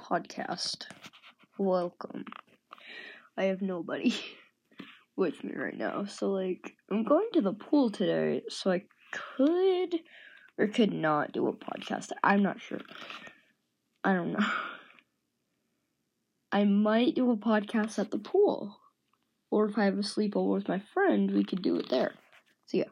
podcast. Welcome. I have nobody with me right now, so like I'm going to the pool today, so I could or could not do a podcast. I'm not sure. I don't know. I might do a podcast at the pool. Or if I have a sleepover with my friend, we could do it there. See ya.